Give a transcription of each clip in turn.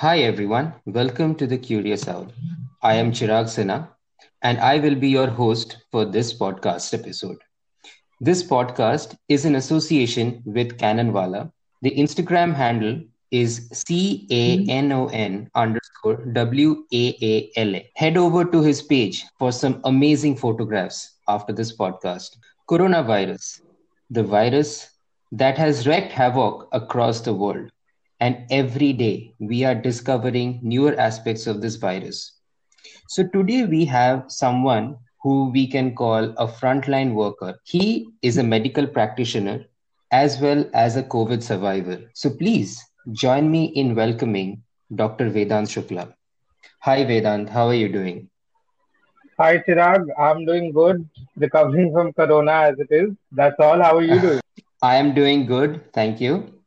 Hi everyone, welcome to the Curious Owl. I am Chirag Sinha and I will be your host for this podcast episode. This podcast is in association with Canonwala. The Instagram handle is C A N O N underscore W A A L A. Head over to his page for some amazing photographs after this podcast. Coronavirus, the virus that has wreaked havoc across the world. And every day we are discovering newer aspects of this virus. So today we have someone who we can call a frontline worker. He is a medical practitioner as well as a COVID survivor. So please join me in welcoming Dr. Vedant Shukla. Hi Vedant, how are you doing? Hi Chirag, I'm doing good, recovering from corona as it is. That's all. How are you doing? I am doing good, thank you.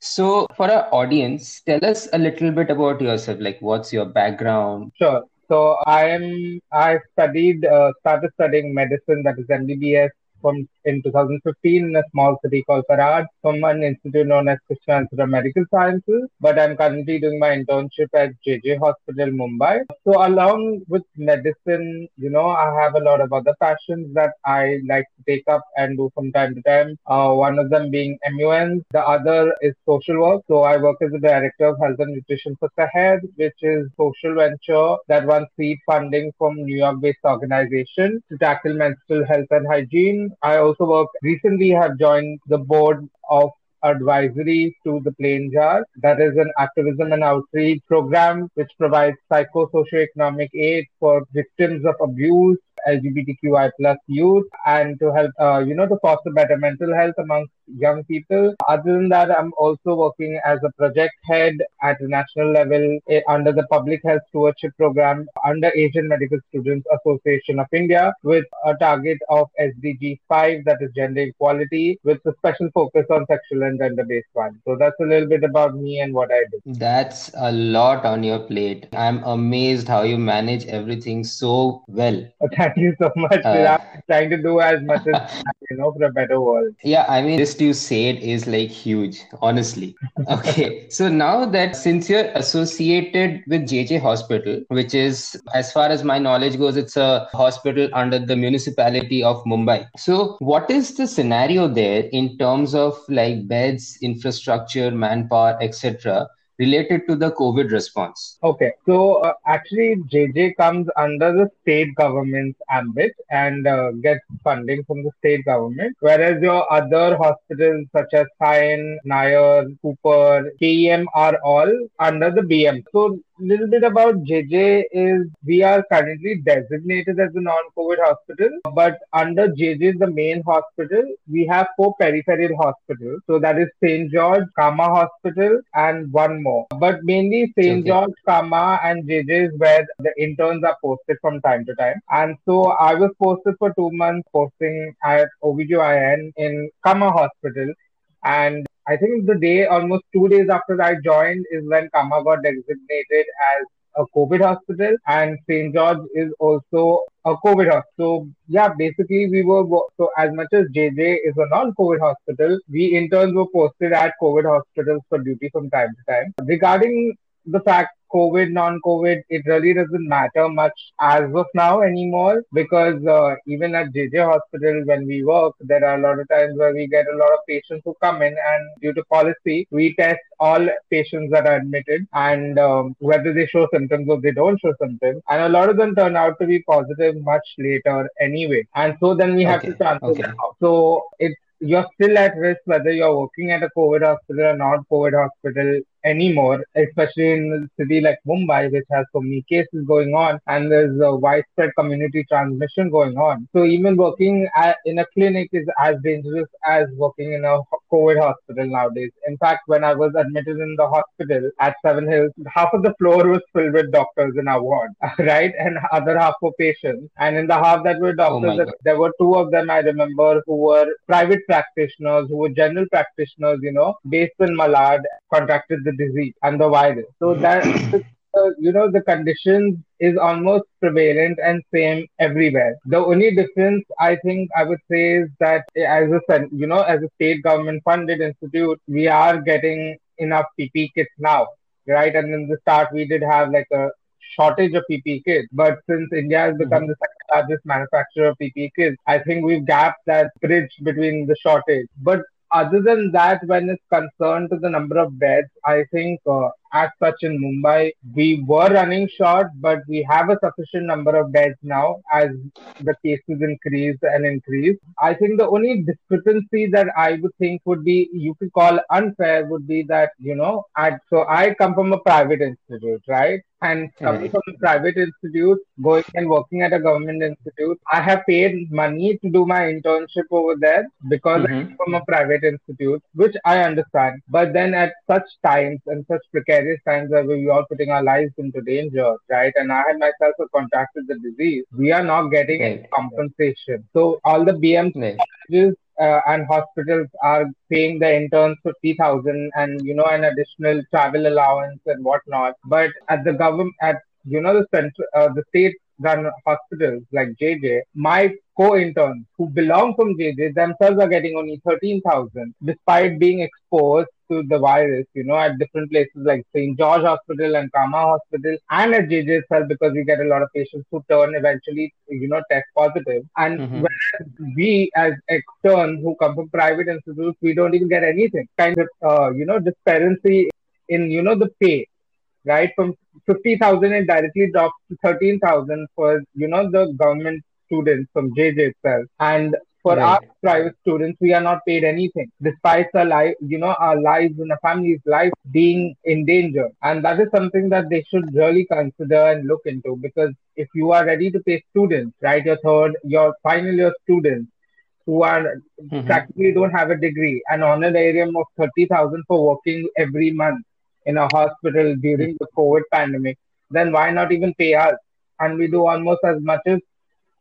So, for our audience, tell us a little bit about yourself. Like, what's your background? Sure. So I am I studied uh, started studying medicine that is MBBS from in 2015 in a small city called Karad from an institute known as Krishna Institute of Medical Sciences. But I'm currently doing my internship at JJ Hospital, Mumbai. So along with medicine, you know, I have a lot of other passions that I like to take up and do from time to time. Uh, one of them being MUN. The other is social work. So I work as the director of health and nutrition for Sehed, which is social venture that runs seed funding from New York-based organization to tackle menstrual health and hygiene. I also work recently have joined the board of advisory to the Plain Jar. That is an activism and outreach program which provides psycho-socioeconomic aid for victims of abuse LGBTQI plus youth and to help, uh, you know, to foster better mental health amongst young people. Other than that, I'm also working as a project head at a national level eh, under the Public Health Stewardship Program under Asian Medical Students Association of India with a target of SDG 5, that is gender equality, with a special focus on sexual and gender based violence. So that's a little bit about me and what I do. That's a lot on your plate. I'm amazed how you manage everything so well. Thank you so much. Uh, I'm trying to do as much as you know for a better world. Yeah, I mean, this you said is like huge, honestly. Okay, so now that since you're associated with JJ Hospital, which is, as far as my knowledge goes, it's a hospital under the municipality of Mumbai. So, what is the scenario there in terms of like beds, infrastructure, manpower, etc.? Related to the COVID response? Okay, so uh, actually, JJ comes under the state government's ambit and uh, gets funding from the state government, whereas your other hospitals such as Sion, Nair, Cooper, KEM are all under the BM. So little bit about JJ is we are currently designated as a non-COVID hospital, but under JJ, the main hospital, we have four peripheral hospitals. So that is St. George, Cama Hospital, and one more. But mainly St. Okay. George, Cama, and JJ is where the interns are posted from time to time. And so I was posted for two months posting at OBGYN in Cama Hospital. And I think the day, almost two days after I joined, is when Cama got designated as a COVID hospital, and St. George is also a COVID hospital. So yeah, basically we were so as much as JJ is a non-COVID hospital, we interns were posted at COVID hospitals for duty from time to time. Regarding the fact COVID, non-COVID, it really doesn't matter much as of now anymore because uh, even at JJ Hospital when we work, there are a lot of times where we get a lot of patients who come in and due to policy, we test all patients that are admitted and um, whether they show symptoms or they don't show symptoms. And a lot of them turn out to be positive much later anyway. And so then we have okay. to transfer okay. them out. So it's you're still at risk whether you're working at a COVID hospital or not COVID hospital anymore, especially in a city like Mumbai, which has so many cases going on and there's a widespread community transmission going on. So even working at, in a clinic is as dangerous as working in a COVID hospital nowadays. In fact, when I was admitted in the hospital at Seven Hills, half of the floor was filled with doctors in our ward, right? And other half were patients. And in the half that were oh doctors, oh there were two of them I remember who were private practitioners, who were general practitioners, you know, based in Malad, contracted the disease and the virus. So that, uh, you know, the conditions is almost prevalent and same everywhere. The only difference I think I would say is that as a, you know, as a state government funded institute, we are getting enough PP kits now right? And in the start, we did have like a shortage of PPE kits. But since India has become mm-hmm. the second largest manufacturer of PPE kits, I think we've gapped that bridge between the shortage. But other than that, when it's concerned to the number of beds, I think uh, as such in Mumbai, we were running short, but we have a sufficient number of beds now as the cases increase and increase. I think the only discrepancy that I would think would be, you could call unfair, would be that, you know, at, so I come from a private institute, right? And coming from a private institute, going and working at a government institute, I have paid money to do my internship over there because mm-hmm. I'm from a private institute, which I understand. But then at such times and such precarious various times where we are putting our lives into danger, right? And I had myself contracted the disease. We are not getting right. compensation. So all the BM right. uh, and hospitals are paying the interns 50,000 and, you know, an additional travel allowance and whatnot. But at the government, at, you know, the central, uh, the state run hospitals like JJ, my co-interns who belong from JJ themselves are getting only 13,000 despite being exposed to the virus, you know, at different places like St. George Hospital and Cama Hospital and at JJ itself because we get a lot of patients who turn eventually, you know, test positive. And mm-hmm. we as externs who come from private institutes, we don't even get anything. Kind of, uh, you know, disparity in, you know, the pay right? From 50,000, it directly drops to 13,000 for, you know, the government students from JJ itself. And for right. our private students, we are not paid anything, despite our life, you know, our lives and our family's life being in danger. And that is something that they should really consider and look into because if you are ready to pay students, right, your third, your final year students, who are mm-hmm. practically don't have a degree, an honorarium of 30,000 for working every month in a hospital during the COVID pandemic, then why not even pay us? And we do almost as much as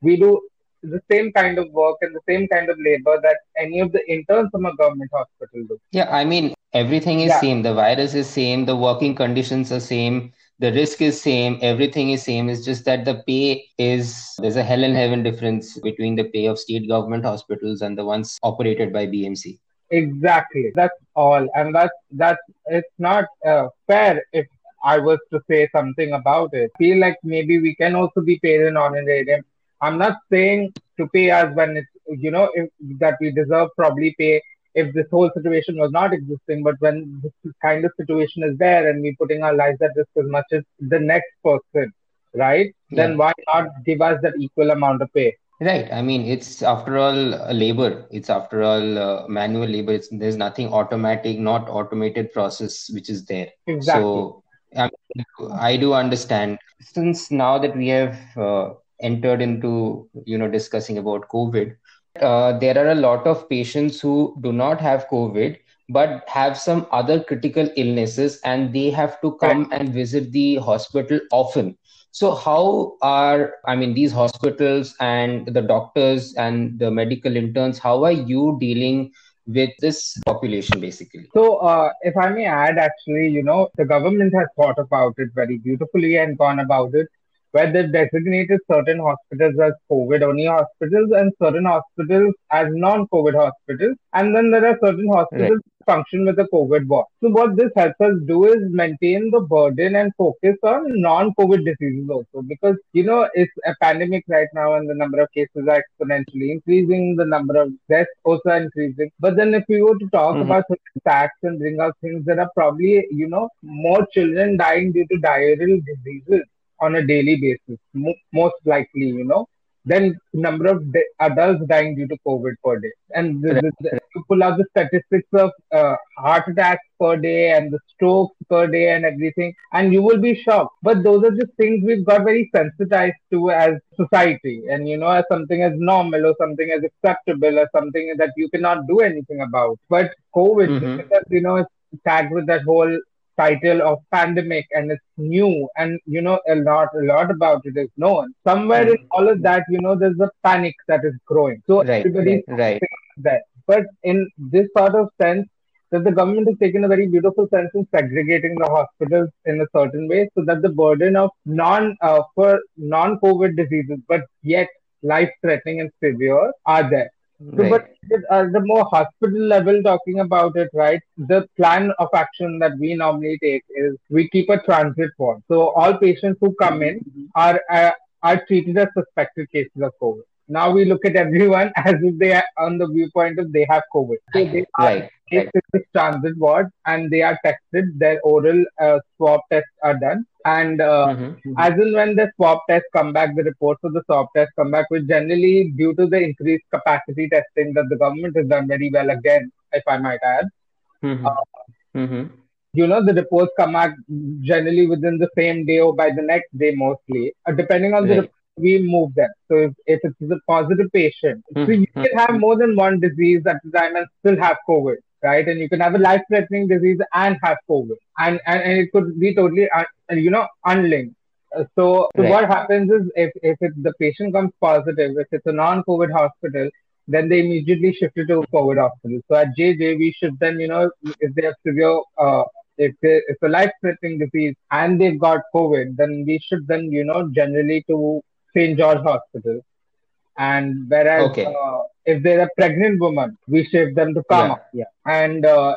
we do the same kind of work and the same kind of labor that any of the interns from a government hospital do. Yeah, I mean everything is yeah. same. The virus is same. The working conditions are same. The risk is same. Everything is same. It's just that the pay is there's a hell and heaven difference between the pay of state government hospitals and the ones operated by BMC. Exactly. That's all. And that's, that's, it's not uh, fair if I was to say something about it. I Feel like maybe we can also be paid an honorarium. I'm not saying to pay us when it's, you know, if, that we deserve probably pay if this whole situation was not existing, but when this kind of situation is there and we're putting our lives at risk as much as the next person, right? Yeah. Then why not give us that equal amount of pay? Right. I mean, it's after all labor. It's after all uh, manual labor. It's, there's nothing automatic, not automated process which is there. Exactly. So I, mean, I do understand. Since now that we have uh, entered into, you know, discussing about COVID, uh, there are a lot of patients who do not have COVID but have some other critical illnesses and they have to come and visit the hospital often. So, how are, I mean, these hospitals and the doctors and the medical interns, how are you dealing with this population basically? So, uh, if I may add, actually, you know, the government has thought about it very beautifully and gone about it where they've designated certain hospitals as COVID only hospitals and certain hospitals as non COVID hospitals. And then there are certain hospitals right. function with a COVID ward. So, what this helps us do is maintain the burden and focus on non COVID diseases also because, you know, it's a pandemic right now and the number of cases are exponentially increasing, the number of deaths also increasing. But then, if we were to talk mm-hmm. about facts and bring out things, there are probably, you know, more children dying due to diarrheal diseases on a daily basis, mo- most likely, you know, then number of de- adults dying due to COVID per day. And the, the, the, you pull out the statistics of uh, heart attacks per day and the strokes per day and everything, and you will be shocked. But those are just things we've got very sensitized to as society, and you know, as something as normal or something as acceptable or something that you cannot do anything about. But COVID, mm-hmm. because, you know, it's tagged with that whole title of pandemic and it's new and you know a lot a lot about it is known. Somewhere mm. in all of that you know there's a panic that is growing. So right, everybody right, that. But in this sort of sense that the government has taken a very beautiful sense in segregating the hospitals in a certain way so that the burden of non uh, for non covid diseases but yet life threatening and severe are there So, but Right. uh, the more hospital level talking about it, right? The plan of action that we normally take is we keep a transit ward. So all patients who come in are uh, are treated as suspected cases of COVID. Now we look at everyone as if they are on the viewpoint of they have COVID. So they are Right. in this transit ward and they are tested. Their oral uh, swab tests are done, and uh, Mm-hmm. as and when the swab tests come back, the reports of the swab tests come back, which generally, due to the increased capacity testing that the government has done very well again, if I might add, Mm-hmm. Mm-hmm. you know, the reports come back generally within the same day or by the next day mostly. Uh, depending on the Right. report, we move them. So if, if it's a positive patient, so you Mm-hmm. can have more than one disease at the time and still have COVID, right? And you can have a life-threatening disease and have COVID, and and, and it could be totally, uh, you know, unlinked. Uh, So, so Right. what happens is if if it, the patient comes positive, if it's a non-COVID hospital, then they immediately shift it to a COVID hospital. So at JJ, we should then, you know, if they have severe, uh, if they, it's a life-threatening disease and they've got COVID, then we should then, you know, generally to St. George Hospital. And whereas Okay. uh, if they're a pregnant woman, we shift them to. Cama. Yeah. And uh,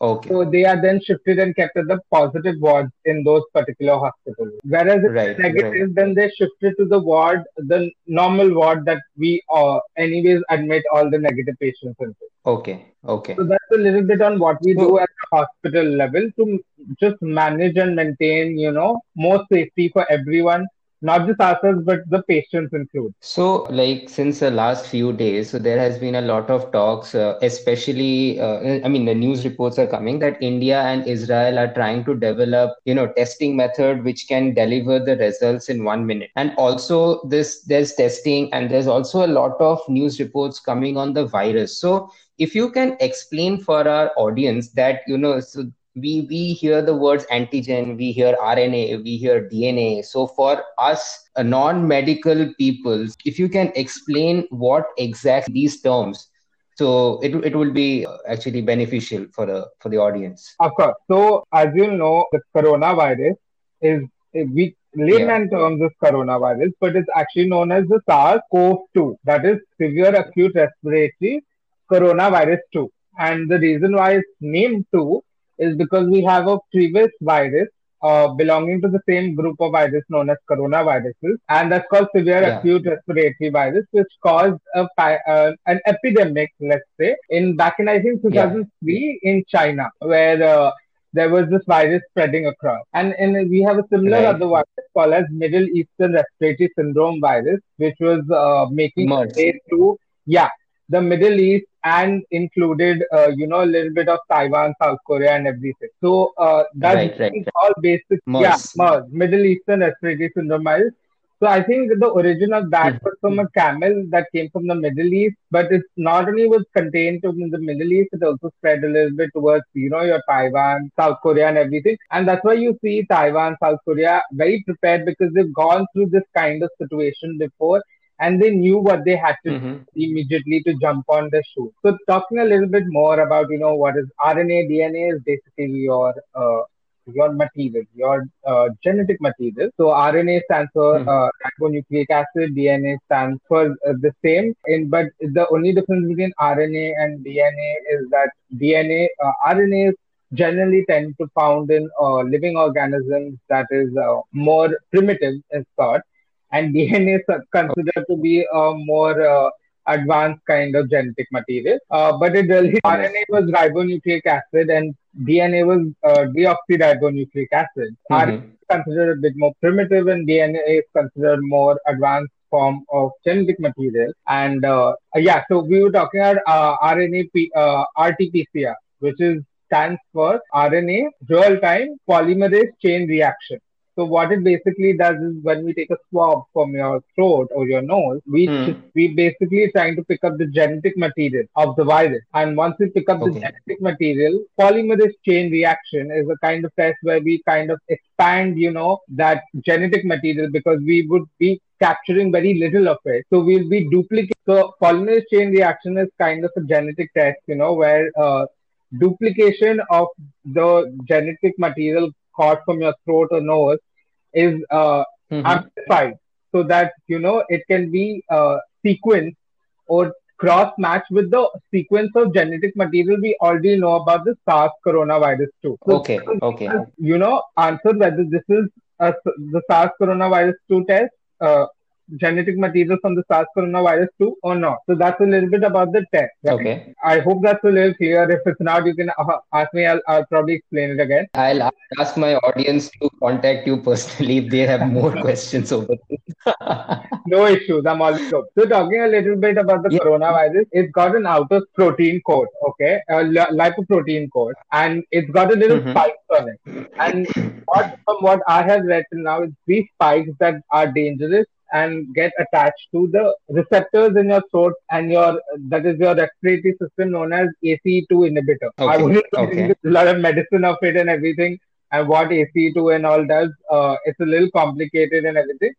Okay. so they are then shifted and kept at the positive wards in those particular hospitals. Whereas if Right, it's negative, right. then they're shifted to the ward, the normal ward that we uh, anyways admit all the negative patients into. Okay. Okay. So that's a little bit on what we do at the hospital level to just manage and maintain, you know, more safety for everyone, not just ourselves, but the patients include So, like since the last few days, so there has been a lot of talks, uh, especially, uh, I mean, the news reports are coming that India and Israel are trying to develop, you know, testing method which can deliver the results in one minute. And also, this there's testing, and there's also a lot of news reports coming on the virus. So, if you can explain for our audience that, you know, so we we hear the words antigen we hear rna we hear dna so for us uh, non-medical people if you can explain what exactly these terms so it, it will be uh, actually beneficial for the for the audience Of course. So, as you know, the coronavirus is, is we layman terms is coronavirus, but it's actually known as the SARS-CoV-2. That is severe acute respiratory coronavirus 2. And the reason why it's named 2 is because we have a previous virus uh, belonging to the same group of virus known as coronaviruses, and that's called severe Yeah. acute respiratory virus, which caused a uh, an epidemic, let's say, in back in I think 2003 in China, where uh, there was this virus spreading across, and and we have a similar Right. other virus called as Middle Eastern Respiratory Syndrome virus, which was uh, making its way to yeah the Middle East and included, uh, you know, a little bit of Taiwan, South Korea, and everything. So uh, that's Right, right, it's all basic, yeah, Middle Eastern Respiratory Syndrome virus. So I think the origin of that Mhm. was from a camel that came from the Middle East, but it's not only was contained to the Middle East, it also spread a little bit towards, you know, your Taiwan, South Korea, and everything. And that's why you see Taiwan, South Korea very prepared because they've gone through this kind of situation before and they knew what they had to Mhm. immediately to jump on the shoe. So talking a little bit more about you know what is RNA, DNA is basically your uh, your material, your uh, genetic material. So RNA stands for Mhm. uh, ribonucleic acid, DNA stands for uh, the same. In but the only difference between RNA and DNA is that DNA uh, RNA generally tend to found in uh, living organisms that is uh, more primitive in thought and DNA is considered to be a more uh, advanced kind of genetic material. Uh, but it really RNA was ribonucleic acid and DNA was uh, deoxyribonucleic acid. RNA Mhm. is considered a bit more primitive and DNA is considered more advanced form of genetic material. And uh, yeah, so we were talking about uh, RNA, P, uh, RT-PCR, which is stands for RNA real-time polymerase chain reaction. So what it basically does is when we take a swab from your throat or your nose, we Hmm. we basically trying to pick up the genetic material of the virus. And once we pick up the genetic material, polymerase chain reaction is a kind of test where we kind of expand, you know, that genetic material because we would be capturing very little of it. So we'll be duplicating. So polymerase chain reaction is kind of a genetic test, you know, where uh, duplication of the genetic material caught from your throat or nose is uh, Mhm. amplified so that you know it can be uh, sequenced or cross match with the sequence of genetic material we already know about the SARS coronavirus too. So, Okay, okay, you know, answer whether this is a, the SARS coronavirus 2 test, uh, genetic material from the SARS coronavirus 2 or not. So that's a little bit about the test. right? okay. I hope that's a little clear. If it's not, you can uh, ask me. I'll, I'll probably explain it again. I'll ask my audience to contact you personally if they have more questions over this. No issues. I'm all open. So talking a little bit about the Yeah. coronavirus, it's got an outer protein coat, okay, a li- lipoprotein coat, and it's got a little Mhm. spikes on it. And what, from what I have read till now, it's these spikes that are dangerous and get attached to the receptors in your throat and your that is your respiratory system known as ACE2 inhibitor. I Okay, wouldn't okay. a lot of medicine of it and everything and what ACE2 and all does. Uh, it's a little complicated and everything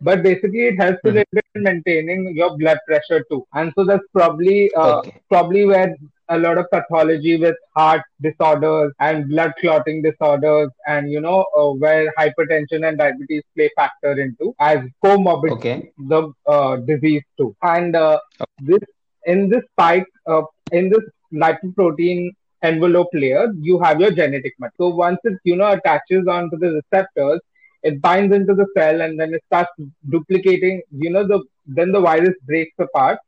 but basically it helps a Mhm. little bit in maintaining your blood pressure too and so that's probably uh, Okay. probably where a lot of pathology with heart disorders and blood clotting disorders and you know uh, where hypertension and diabetes play factor into as comorbid Okay. the uh, disease too. And uh, this in this spike uh, in this lipoprotein envelope layer you have your genetic material. So once it you know attaches onto the receptors it binds into the cell and then it starts duplicating you know the then the virus breaks apart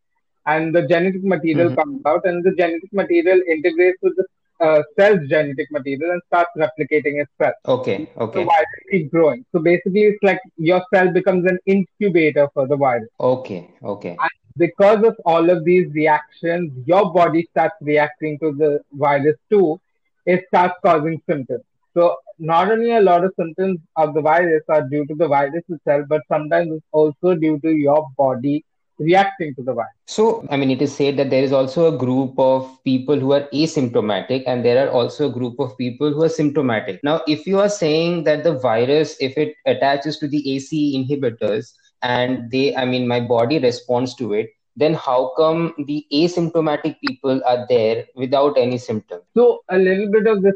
and the genetic material Mhm. comes out and the genetic material integrates with the uh, cell's genetic material and starts replicating itself Okay. the Okay. virus keeps growing so basically it's like your cell becomes an incubator for the virus Okay. Okay. because of all of these reactions, your body starts reacting to the virus too. It starts causing symptoms. So not only a lot of symptoms of the virus are due to the virus itself, but sometimes it's also due to your body reacting to the virus. So, I mean, it is said that there is also a group of people who are asymptomatic, and there are also a group of people who are symptomatic. Now, if you are saying that the virus, if it attaches to the ACE inhibitors and they, I mean, my body responds to it, then how come the asymptomatic people are there without any symptoms? So a little bit of this,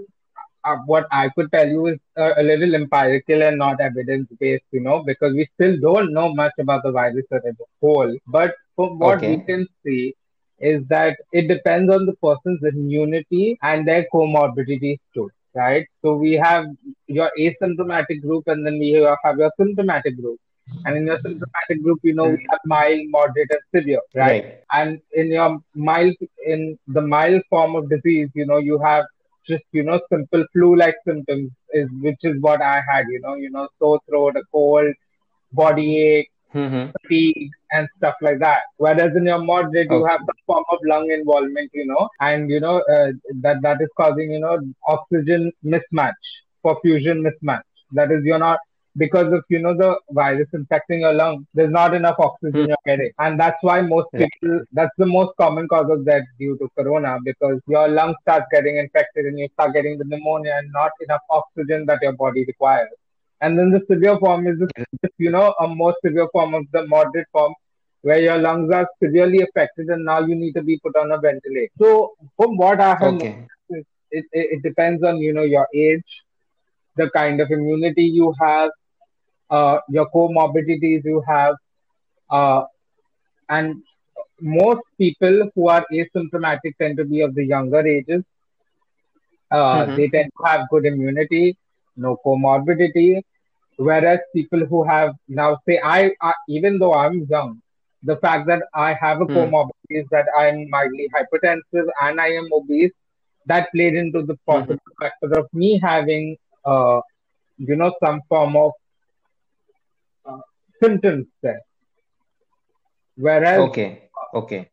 uh, what I could tell you is uh, a little empirical and not evidence based, you know, because we still don't know much about the virus as a whole. But from what we can see is that it depends on the person's immunity and their comorbidities too, right? So we have your asymptomatic group and then we have your symptomatic group. And in your symptomatic group, you know, we have mild, moderate, and severe, right? Right. and in your mild in the mild form of disease you know you have just you know simple flu like symptoms is which is what i had you know you know sore throat a cold body ache Mm-hmm. fatigue and stuff like that whereas in your moderate you Okay. have some form of lung involvement you know and you know uh, that that is causing you know oxygen mismatch perfusion mismatch that is you're not because of you know the virus infecting your lung there's not enough oxygen Hmm. you're getting and that's why most people that's the most common cause of death due to corona because your lungs start getting infected and you start getting the pneumonia and not enough oxygen that your body requires and then the severe form is just, you know a more severe form of the moderate form where your lungs are severely affected and now you need to be put on a ventilator so from what i have Okay. it, it, it depends on you know your age the kind of immunity you have uh, your comorbidities you have uh, and most people who are asymptomatic tend to be of the younger ages uh, Mhm. they tend to have good immunity no comorbidity whereas people who have now say I, I even though i'm young the fact that i have a Hmm. comorbidity is that i'm mildly hypertensive and i am obese that played into the possible factor of me having uh, you know some form of uh, symptoms there whereas Okay. Okay.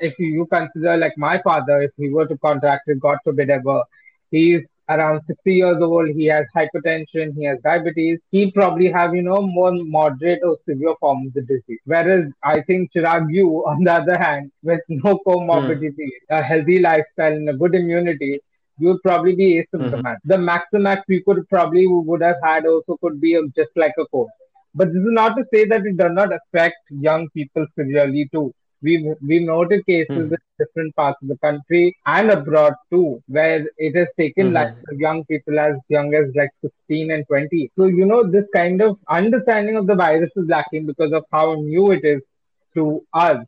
if you consider like my father, if he were to contract it, God forbid ever, he's around 60 years old, he has hypertension, he has diabetes, he'd probably have, you know, more moderate or severe form of the disease. Whereas I think Chirag, you, on the other hand, with no comorbidity, a healthy lifestyle and a good immunity, you would probably be asymptomatic. The maximax we could probably would have had also could be just like a cold. But this is not to say that it does not affect young people severely too. We've, we've noted cases Hmm. in different parts of the country and abroad too, where it has taken Mhm. lives of young people as young as like 16 and 20. So, you know, this kind of understanding of the virus is lacking because of how new it is to us.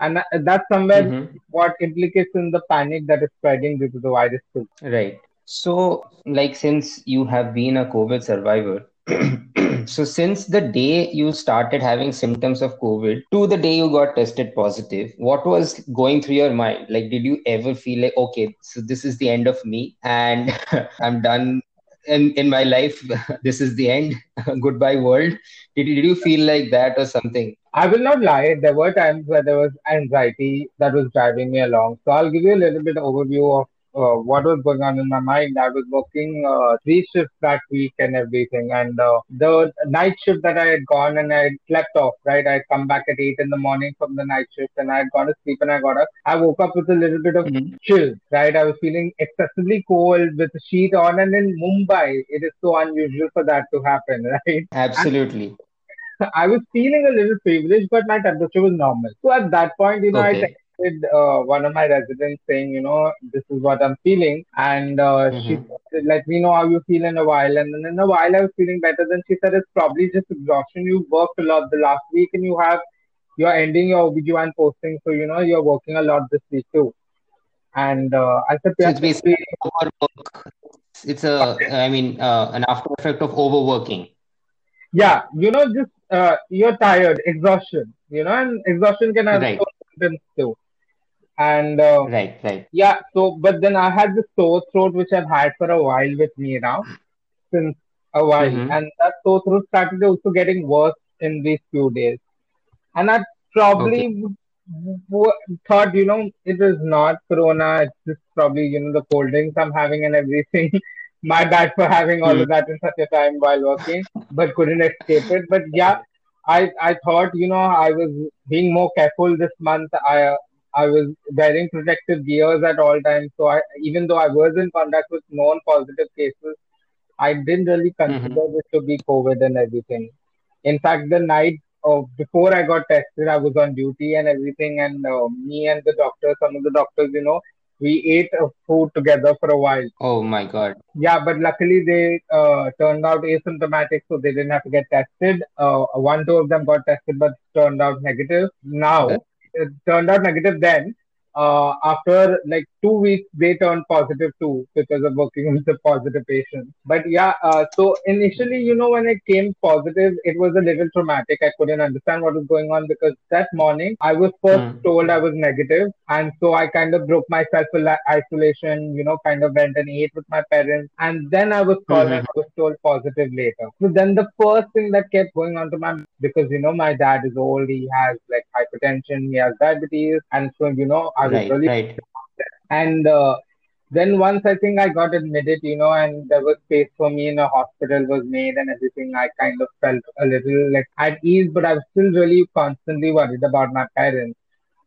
And that's somewhere Mm-hmm. what implicates in the panic that is spreading due to the virus too. Right. So, like, since you have been a COVID survivor, so since the day you started having symptoms of COVID to the day you got tested positive, what was going through your mind? Like, did you ever feel like, okay, so this is the end of me and I'm done in, in my life, this is the end, goodbye world? Did, did you feel like that or something? I will not lie. There were times where there was anxiety that was driving me along. So I'll give you a little bit overview of uh, what was going on in my mind. I was working uh, three shifts that week and everything, and uh, the night shift that I had gone and I had slept off. Right, I'd come back at eight in the morning from the night shift, and I had gone to sleep, and I got up. I woke up with a little bit of Mhm. chill. Right, I was feeling excessively cold with the sheet on, and in Mumbai, it is so unusual for that to happen. Right. Absolutely. I was feeling a little feverish, but my temperature was normal. So at that point, you know, I Okay. Texted uh, one of my residents saying, you know, this is what I'm feeling, and uh, she hmm said, let me know how you feel in a while. And then in a while, I was feeling better. Then she said it's probably just exhaustion. You worked a lot the last week, and you have you're ending your OBGYN posting, so you know you're working a lot this week too. And uh, I said, So it's basically overwork. It's a, I mean, uh, an after effect of overworking. yeah, you know, just uh, you're tired, exhaustion, you know, and exhaustion can have Right, symptoms too. And uh, right, right. Yeah, so but then I had this sore throat which I've had for a while with me now, since a while, Mm-hmm. and that sore throat started also getting worse in these few days. And I probably Okay. w- w- thought, you know, it is not corona, it's just probably, you know, the cold drinks I'm having and everything. My bad for having all Mm. of that in such a time while working, but couldn't escape it. But yeah, I I thought, you know, I was being more careful this month. I I was wearing protective gears at all times. So I, even though I was in contact with known positive cases, I didn't really Mm-hmm. consider this to be COVID and everything. In fact, the night of before I got tested, I was on duty and everything, and uh, me and the doctor, some of the doctors, you know, we ate food together for a while. Oh my God. Yeah, but luckily they uh, turned out asymptomatic, so they didn't have to get tested. Uh, one, two of them got tested, but turned out negative. Now, it turned out negative then. Uh, after like two weeks, they turned positive too because of working with the positive patient. But yeah, uh, so initially, you know, when it came positive, it was a little traumatic. I couldn't understand what was going on because that morning I was first mm, told I was negative, and so I kind of broke my self-isolation. You know, kind of went and ate with my parents, and then I was called Mm-hmm. I was told positive later. So then the first thing that kept going on to my because you know my dad is old, he has like hypertension, he has diabetes, and so you know I was Right, really right. and uh, then once I think I got admitted, you know, and there was space for me in a hospital was made and everything, I kind of felt a little like at ease, but I was still really constantly worried about my parents.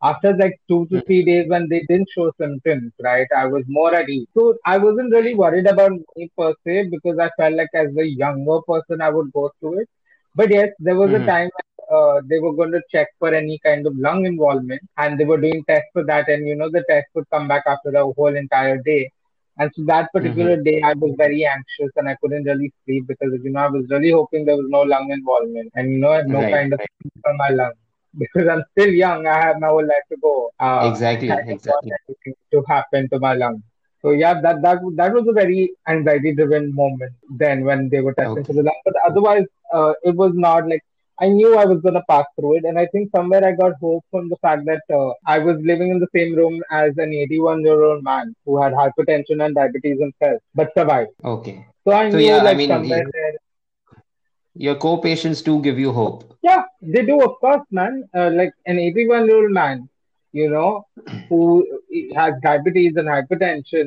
After like two to Mm, three days when they didn't show symptoms, right, I was more at ease. So I wasn't really worried about me per se because I felt like as a younger person I would go through it. But yes, there was a Mm-hmm. time uh, they were going to check for any kind of lung involvement and they were doing tests for that and you know the test would come back after the whole entire day and so that particular Mm-hmm. day i was very anxious and i couldn't really sleep because you know i was really hoping there was no lung involvement and you know no Right, kind of right. on my lungs because i'm still young i have my whole life to go uh, Exactly, kind of want exactly. to happen to my lungs so yeah, that that that was a very anxiety-driven moment then when they were testing for the lung. But otherwise, uh, it was not like I knew I was gonna pass through it, and I think somewhere I got hope from the fact that uh, I was living in the same room as an 81-year-old man who had hypertension and diabetes himself, but survived. Okay. So I So knew yeah, I like mean, somewhere there, your co-patients do give you hope. yeah, they do, of course, man. Uh, like an 81-year-old man, you know, who has diabetes and hypertension.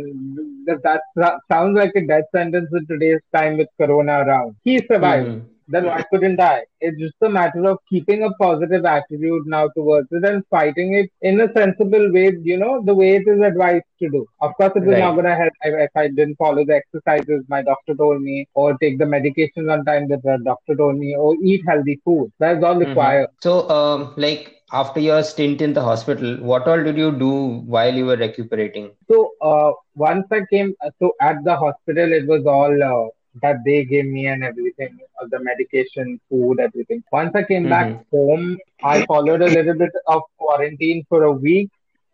That, that that sounds like a death sentence in today's time with Corona around. He survived. Mm-hmm. Then why couldn't die. It's just a matter of keeping a positive attitude now towards it and fighting it in a sensible way, you know, the way it is advised to do. Of course, it was not going to help if I didn't follow the exercises my doctor told me, or take the medications on time that the doctor told me, or eat healthy food. That's all Mm-hmm. required. So, um, like after your stint in the hospital, what all did you do while you were recuperating? So uh, once I came, so at the hospital, it was all uh, that they gave me and everything, the medication, food, everything. Once I came back Mm-hmm. home, I followed a little bit of quarantine for a week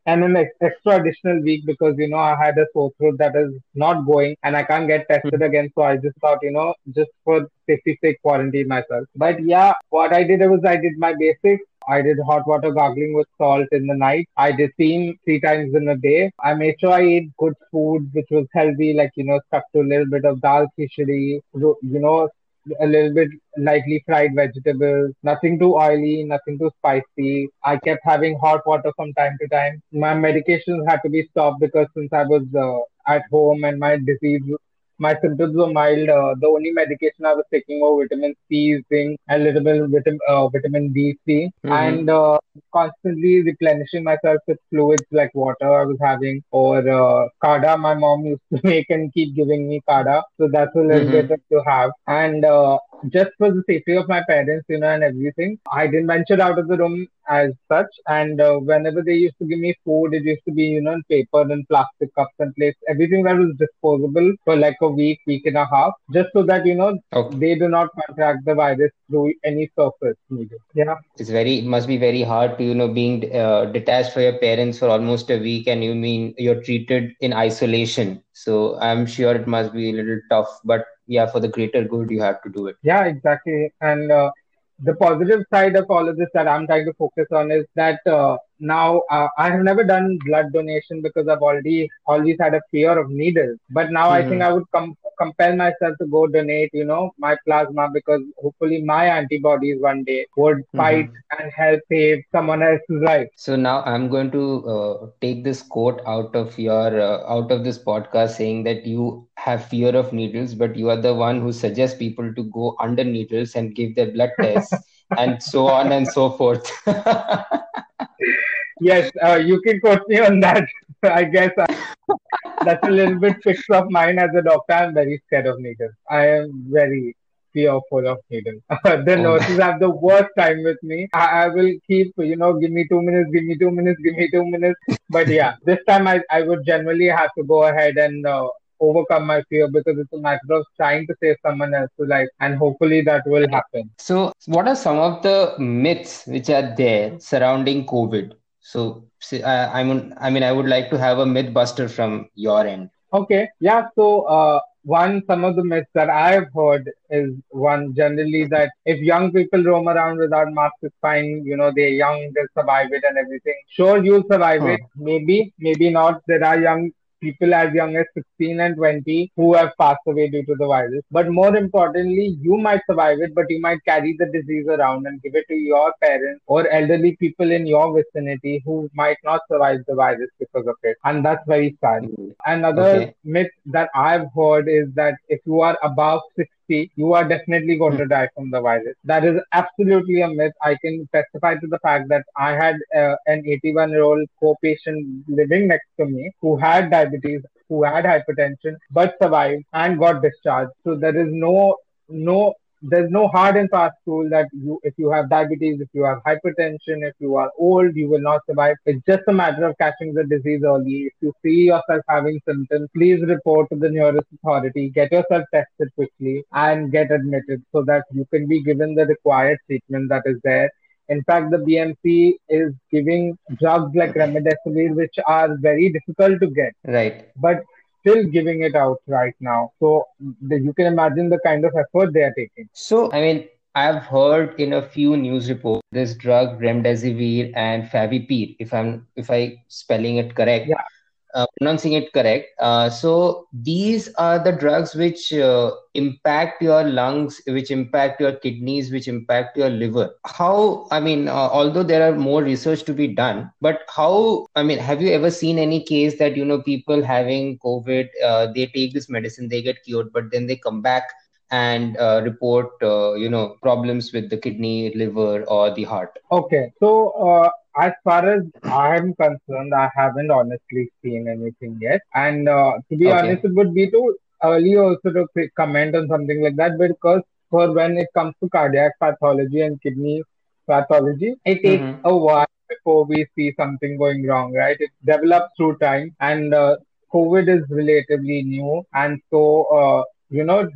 and an extra additional week because you know I had a sore throat that is not going and I can't get tested again. So I just thought, you know, just for safety sake, quarantine myself. But yeah, what I did was I did my basics. I did hot water gargling with salt in the night. I did steam three times in a day. I made sure I ate good food, which was healthy, like, you know, stuck to a little bit of dal khichdi, you know, a little bit lightly fried vegetables, nothing too oily, nothing too spicy. I kept having hot water from time to time. My medications had to be stopped because since I was uh, at home and my disease, my symptoms were mild, uh, the only medication I was taking was vitamin C, zinc, and a little bit of vitamin, uh, vitamin D3, Mm-hmm. and uh, constantly replenishing myself with fluids like water I was having or uh, kada. My mom used to make and keep giving me kada, so that's a little bit Mm-hmm. to have. And uh, just for the safety of my parents, you know, and everything, I didn't venture out of the room as such. And uh, whenever they used to give me food, it used to be, you know, in paper and plastic cups and plates, everything that was disposable for like a week, week and a half, just so that, you know, Okay. they do not contract the virus through any surface. Yeah. It's very, it must be very hard to, you know, being uh, detached from your parents for almost a week and you mean you're treated in isolation. So I'm sure it must be a little tough, but yeah, for the greater good, you have to do it. Yeah, exactly. And uh, the positive side of all of this that I'm trying to focus on is that uh, now uh, I have never done blood donation because I've already always had a fear of needles. But now I think Mm-hmm. I would com- compel myself to go donate, you know, my plasma because hopefully my antibodies one day would fight Mm-hmm. and help save someone else's life. So now I'm going to uh, take this quote out of your uh, out of this podcast saying that you have fear of needles, but you are the one who suggests people to go under needles and give their blood tests and so on and so forth. Yes, uh, you can quote me on that. I guess uh, that's a little bit fix of mine as a doctor. I'm very scared of needles. I am very fearful of needles. the Oh, nurses have the worst time with me. I, I will keep, you know, give me two minutes, give me two minutes, give me two minutes. But yeah, this time I, I would generally have to go ahead and uh, overcome my fear because it's a matter of trying to save someone else's life and hopefully that will happen. So, what are some of the myths which are there surrounding COVID? So, I, I mean, I mean, I would like to have a myth buster from your end. Okay, yeah. So, uh, one, some of the myths that I've heard is one generally that if young people roam around without masks, it's fine. You know, they're young, they'll survive it and everything. Sure, you'll survive Huh. it. Maybe, maybe not. There are young people as young as 16 and 20 who have passed away due to the virus. But more importantly, you might survive it, but you might carry the disease around and give it to your parents or elderly people in your vicinity who might not survive the virus because of it. And that's very sad. Mm, Another Okay. myth that I've heard is that if you are above 60, you are definitely going to die from the virus. That is absolutely a myth. I can testify to the fact that I had uh, an 81 year old co patient living next to me who had diabetes, who had hypertension, but survived and got discharged. So there is no, no, there's no hard and fast rule that you, if you have diabetes, if you have hypertension, if you are old, you will not survive. It's just a matter of catching the disease early. If you see yourself having symptoms, please report to the nearest authority, get yourself tested quickly, and get admitted so that you can be given the required treatment that is there. In fact, the BMC is giving drugs like remdesivir, which are very difficult to get Right. but still giving it out right now. So you can imagine the kind of effort they are taking. So, I mean, I've heard in a few news reports this drug remdesivir and favipir, if I'm if I spelling it correct, Yeah. Uh, pronouncing it correct. Uh, so these are the drugs which uh, impact your lungs, which impact your kidneys, which impact your liver. How, I mean, uh, although there are more research to be done, but how, I mean, have you ever seen any case that, you know, people having COVID, uh, they take this medicine, they get cured, but then they come back and uh, report, uh, you know, problems with the kidney, liver, or the heart? Okay, so uh, as far as I'm concerned, I haven't honestly seen anything yet. And uh, to be Okay. honest, it would be too early also to comment on something like that because for when it comes to cardiac pathology and kidney pathology, it takes Mhm. a while before we see something going wrong, right? It develops through time, and uh, COVID is relatively new, and so uh, you know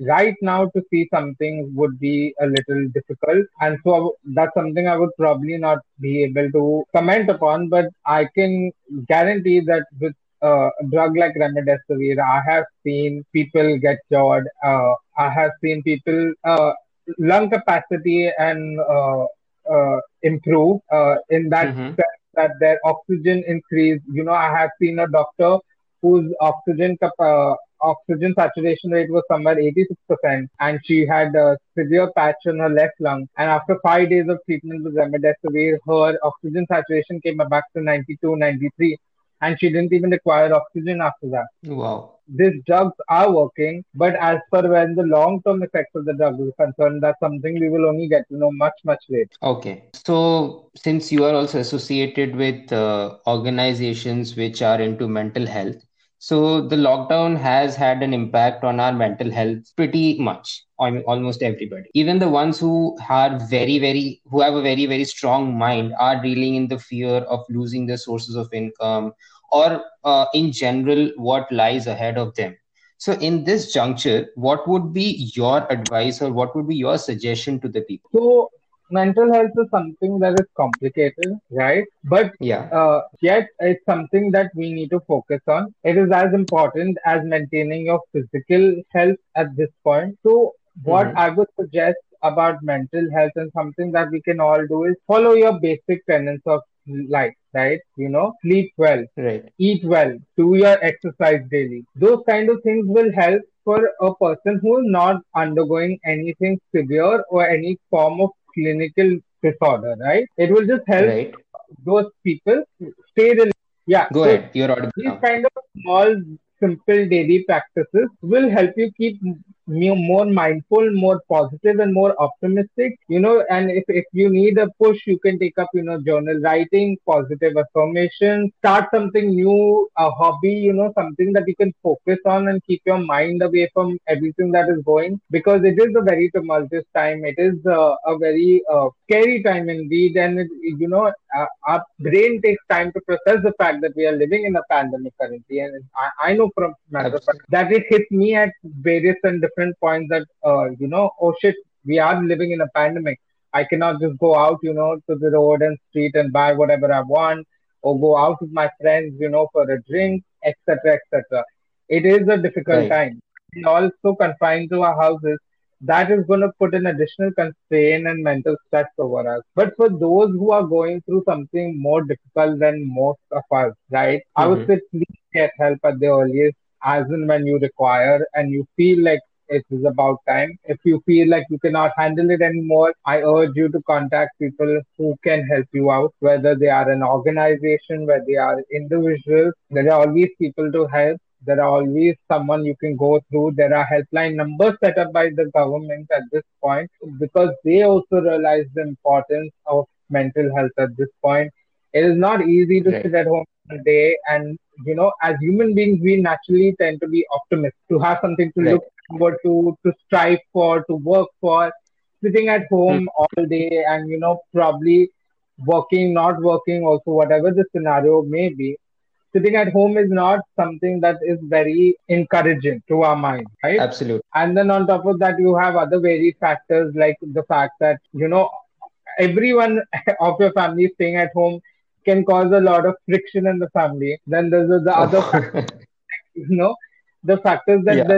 right now to see something would be a little difficult. And so that's something I would probably not be able to comment upon, but I can guarantee that with uh, a drug like remdesivir, I have seen people get cured. Uh, I have seen people uh, lung capacity and uh, uh, improve uh, in that Mm-hmm. that their oxygen increase. You know, I have seen a doctor whose oxygen cap- uh, oxygen saturation rate was somewhere 86% and she had a severe patch on her left lung and after five days of treatment with remdesivir her oxygen saturation came back to 92 93 and she didn't even require oxygen after that Wow. these drugs are working, but as per when the long term effects of the drug is concerned, that's something we will only get to know much, much later. Okay. So, since you are also associated with uh, organizations which are into mental health, so the lockdown has had an impact on our mental health pretty much on almost everybody. Even the ones who are very, very, who have a very, very strong mind are dealing in the fear of losing their sources of income or uh, in general what lies ahead of them. So, in this juncture, what would be your advice or what would be your suggestion to the people? So, mental health is something that is complicated, right? But Yeah. uh, yet it's something that we need to focus on. It is as important as maintaining your physical health at this point. So, what Mm-hmm. I would suggest about mental health and something that we can all do is follow your basic tenets of life, right? You know, sleep well, Right. eat well, do your exercise daily. Those kind of things will help for a person who is not undergoing anything severe or any form of clinical disorder, right? It will just help Right. those people stay relaxed. Yeah. Go So ahead. You're audible these now. kind of small, simple daily practices will help you keep more mindful, more positive, and more optimistic. You know, and if, if you need a push, you can take up, you know, journal writing, positive affirmation, start something new, a hobby, you know, something that you can focus on and keep your mind away from everything that is going because it is a very tumultuous time. It is uh, a very uh, scary time indeed. And, it, you know, uh, our brain takes time to process the fact that we are living in a pandemic currently. And I, I know from matter of fact Absolutely. that it hit me at various and different points that, uh, you know, oh shit, we are living in a pandemic. I cannot just go out, you know, to the road and street and buy whatever I want or go out with my friends, you know, for a drink, etc., etc. It is a difficult Right. time. We also confined to our houses. That is going to put an additional constraint and mental stress over us. But for those who are going through something more difficult than most of us, right? I would Mm-hmm. say please get help at the earliest, as and when you require, and you feel like it is about time. If you feel like you cannot handle it anymore, I urge you to contact people who can help you out, whether they are an organization, whether they are individuals. There are always people to help. There are always someone you can go through. There are helpline numbers set up by the government at this point because they also realize the importance of mental health at this point. It is not easy to sit at home all day and you know, as human beings, we naturally tend to be optimists, to have something to Right. look forward to, to strive for, to work for. Sitting at Hmm. home all day and, you know, probably working, not working, also, whatever the scenario may be, sitting at home is not something that is very encouraging to our mind, right? Absolutely. And then on top of that, you have other varied factors like the fact that, you know, everyone of your family staying at home can cause a lot of friction in the family. Then there's the the other, fac- Oh, you know, the factors that yeah.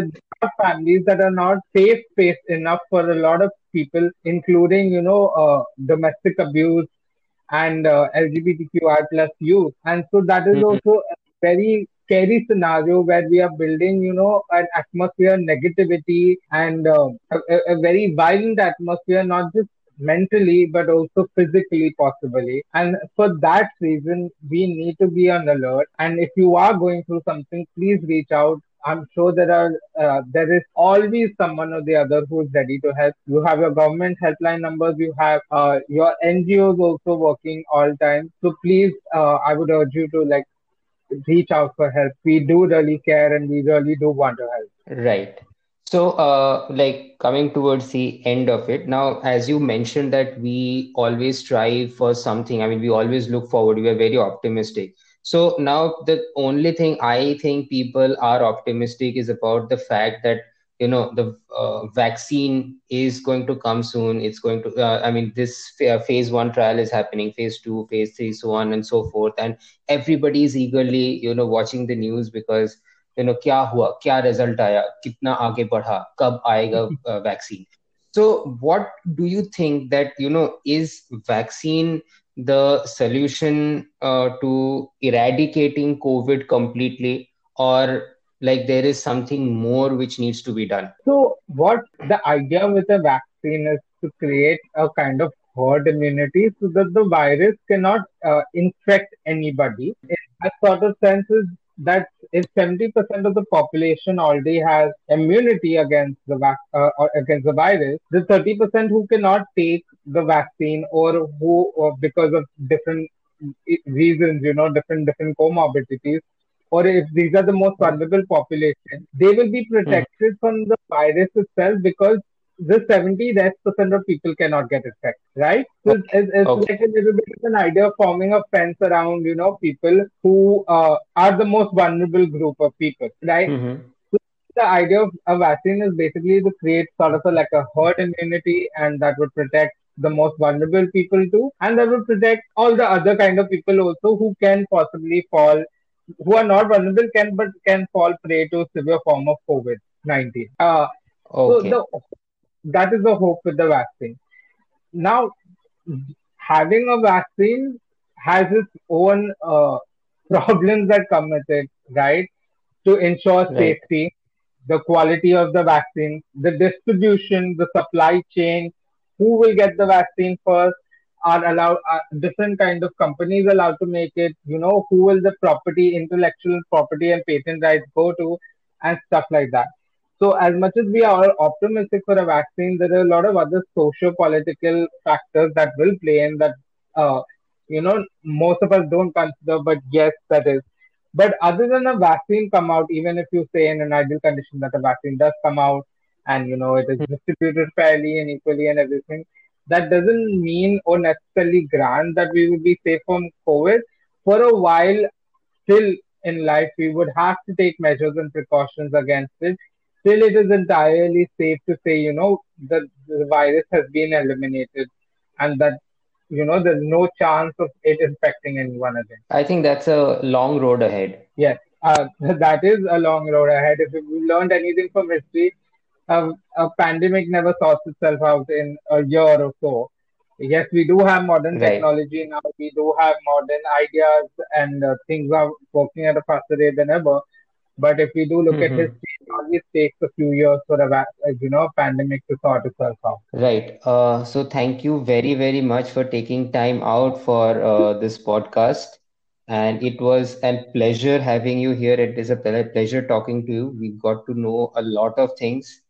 Families that are not safe space enough for a lot of people, including, you know, uh, domestic abuse and uh, LGBTQI plus youth. And so that is Mhm. also a very scary scenario where we are building, you know, an atmosphere, negativity, and uh, a, a a very violent atmosphere, not just mentally, but also physically, possibly. And for that reason, we need to be on alert. And if you are going through something, please reach out. I'm sure there are uh, there is always someone or the other who is ready to help. You have your government helpline numbers. You have uh, your NGOs also working all time. So please, uh, I would urge you to like reach out for help. We do really care and we really do want to help. Right. So, uh, like coming towards the end of it, now, as you mentioned that we always strive for something, I mean, we always look forward, we are very optimistic. So now the only thing I think people are optimistic is about the fact that you know the uh, vaccine is going to come soon it's going to uh, i mean this phase 1 trial is happening phase 2 phase 3 so on and so forth and everybody is eagerly you know watching the news because you know क्या हुआ क्या result आया कितना आगे बढ़ा कब आएगा vaccine so what do you think that you know is vaccine the solution uh, to eradicating covid completely or like there is something more which needs to be done? So what the idea with a vaccine is to create a kind of herd immunity so that the virus cannot uh, infect anybody. In that sort of sense is that if 70% of the population already has immunity against the uh, against the virus, the 30% who cannot take the vaccine or who or because of different reasons, you know, different different comorbidities, or if these are the most vulnerable population, they will be protected mm. from the virus itself because the 70 rest percent of people cannot get infected, right? So okay. it's, it's okay. like a little bit of an idea of forming a fence around, you know, people who uh, are the most vulnerable group of people, right? Mm-hmm. So the idea of a vaccine is basically to create sort of a, like a herd immunity and that would protect the most vulnerable people too, and that will protect all the other kind of people also who can possibly fall, who are not vulnerable can but can fall prey to severe form of COVID nineteen. Uh, okay. So the that is the hope with the vaccine. Now, having a vaccine has its own uh, problems that come with it, right? To ensure right. safety, the quality of the vaccine, the distribution, the supply chain, who will get the vaccine first, are allowed different kind of companies allowed to make it? You know who will the property intellectual property and patent rights go to? And stuff like that. So as much as we are optimistic for a vaccine, there are a lot of other socio-political factors that will play in that, uh, you know, most of us don't consider, but yes, that is. But other than a vaccine come out, even if you say in an ideal condition that a vaccine does come out and, you know, it is hmm. distributed fairly and equally and everything, that doesn't mean or necessarily grant that we will be safe from COVID. For a while, still in life, we would have to take measures and precautions against it still it is entirely safe to say, you know, that the virus has been eliminated and that, you know, there's no chance of it infecting anyone again. I think that's a long road ahead. Yes, uh, that is a long road ahead. If we learned anything from history, uh, a pandemic never sorts itself out in a year or so. Yes, we do have modern right. technology now. We do have modern ideas, and uh, things are working at a faster rate than ever. But if we do look mm-hmm. at history, it always takes a few years for a you know pandemic to sort itself out. Right. Uh, so thank you very very much for taking time out for uh, this podcast, and it was a pleasure having you here. It is a pleasure talking to you. We got to know a lot of things.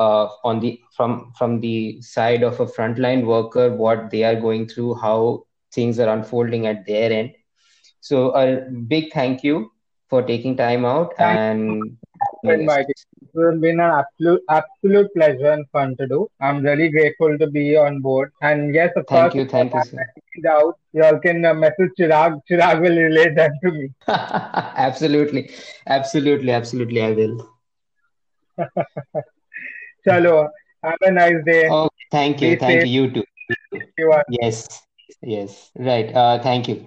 Uh, on the from from the side of a frontline worker, what they are going through, how things are unfolding at their end. So a big thank you for taking time out Thank and It has been an absolute absolute pleasure and fun to do. I'm really grateful to be on board. And yes, of thank course, you, thank you, sir. Out, you all can uh, message Chirag. Chirag will relay that to me. absolutely, absolutely, absolutely, I will. Chalo, have a nice day. Oh, thank you, be thank safe. you. You too. You yes, yes, right. Uh, thank you.